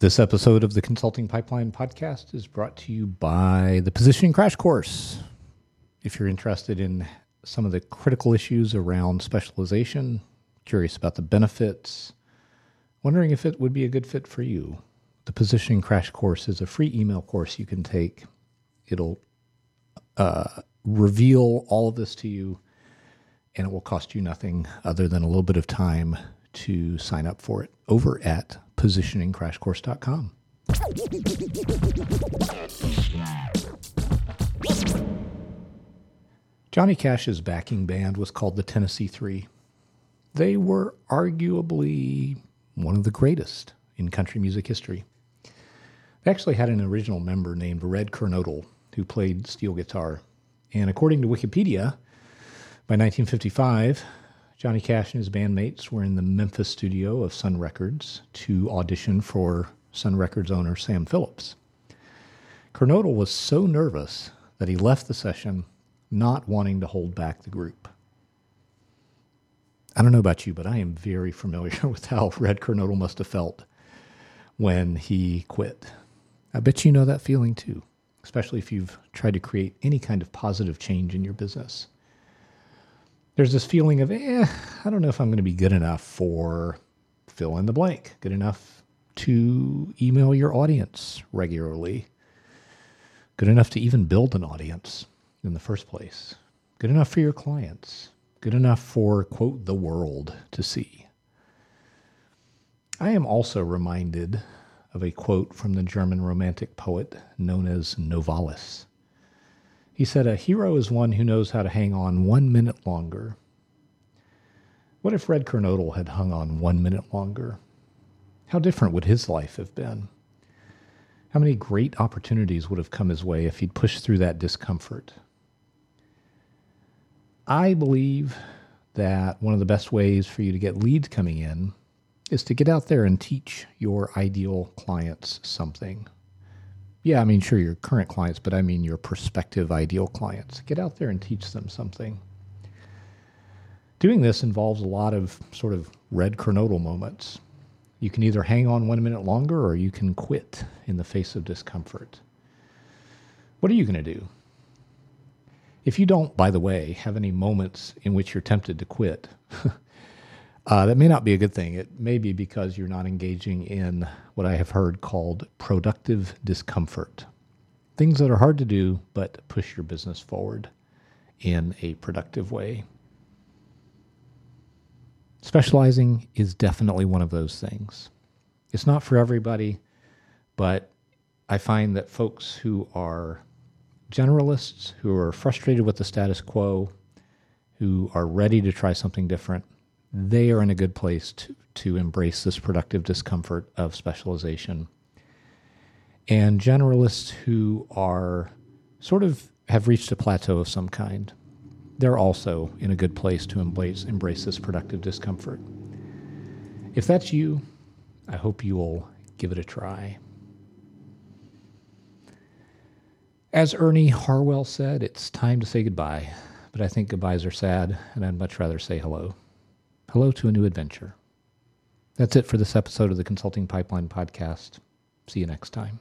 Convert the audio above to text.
This episode of the Consulting Pipeline podcast is brought to you by the Positioning Crash Course. If you're interested in some of the critical issues around specialization, curious about the benefits, wondering if it would be a good fit for you, the Positioning Crash Course is a free email course you can take. It'll uh, reveal all of this to you, and it will cost you nothing other than a little bit of time to sign up for it over at positioningcrashcourse.com. Johnny Cash's backing band was called the Tennessee Three. They were arguably one of the greatest in country music history. They actually had an original member named Red Kernodle who played steel guitar. And according to Wikipedia, by 1955, Johnny Cash and his bandmates were in the Memphis studio of Sun Records to audition for Sun Records owner Sam Phillips. Kernodle was so nervous that he left the session not wanting to hold back the group. I don't know about you, but I am very familiar with how Red Kernodle must have felt when he quit. I bet you know that feeling too, especially if you've tried to create any kind of positive change in your business there's this feeling of, eh, I don't know if I'm going to be good enough for fill in the blank, good enough to email your audience regularly, good enough to even build an audience in the first place, good enough for your clients, good enough for, quote, the world to see. I am also reminded of a quote from the German romantic poet known as Novalis. He said, A hero is one who knows how to hang on one minute longer. What if Red Kernodle had hung on one minute longer? How different would his life have been? How many great opportunities would have come his way if he'd pushed through that discomfort? I believe that one of the best ways for you to get leads coming in is to get out there and teach your ideal clients something. Yeah, I mean, sure, your current clients, but I mean your prospective ideal clients. Get out there and teach them something. Doing this involves a lot of sort of red kernodle moments. You can either hang on one minute longer or you can quit in the face of discomfort. What are you going to do? If you don't, by the way, have any moments in which you're tempted to quit, Uh, that may not be a good thing. It may be because you're not engaging in what I have heard called productive discomfort. Things that are hard to do, but push your business forward in a productive way. Specializing is definitely one of those things. It's not for everybody, but I find that folks who are generalists, who are frustrated with the status quo, who are ready to try something different, they are in a good place to, to embrace this productive discomfort of specialization. And generalists who are sort of have reached a plateau of some kind, they're also in a good place to embrace, embrace this productive discomfort. If that's you, I hope you will give it a try. As Ernie Harwell said, it's time to say goodbye, but I think goodbyes are sad, and I'd much rather say hello. Hello to a new adventure. That's it for this episode of the Consulting Pipeline Podcast. See you next time.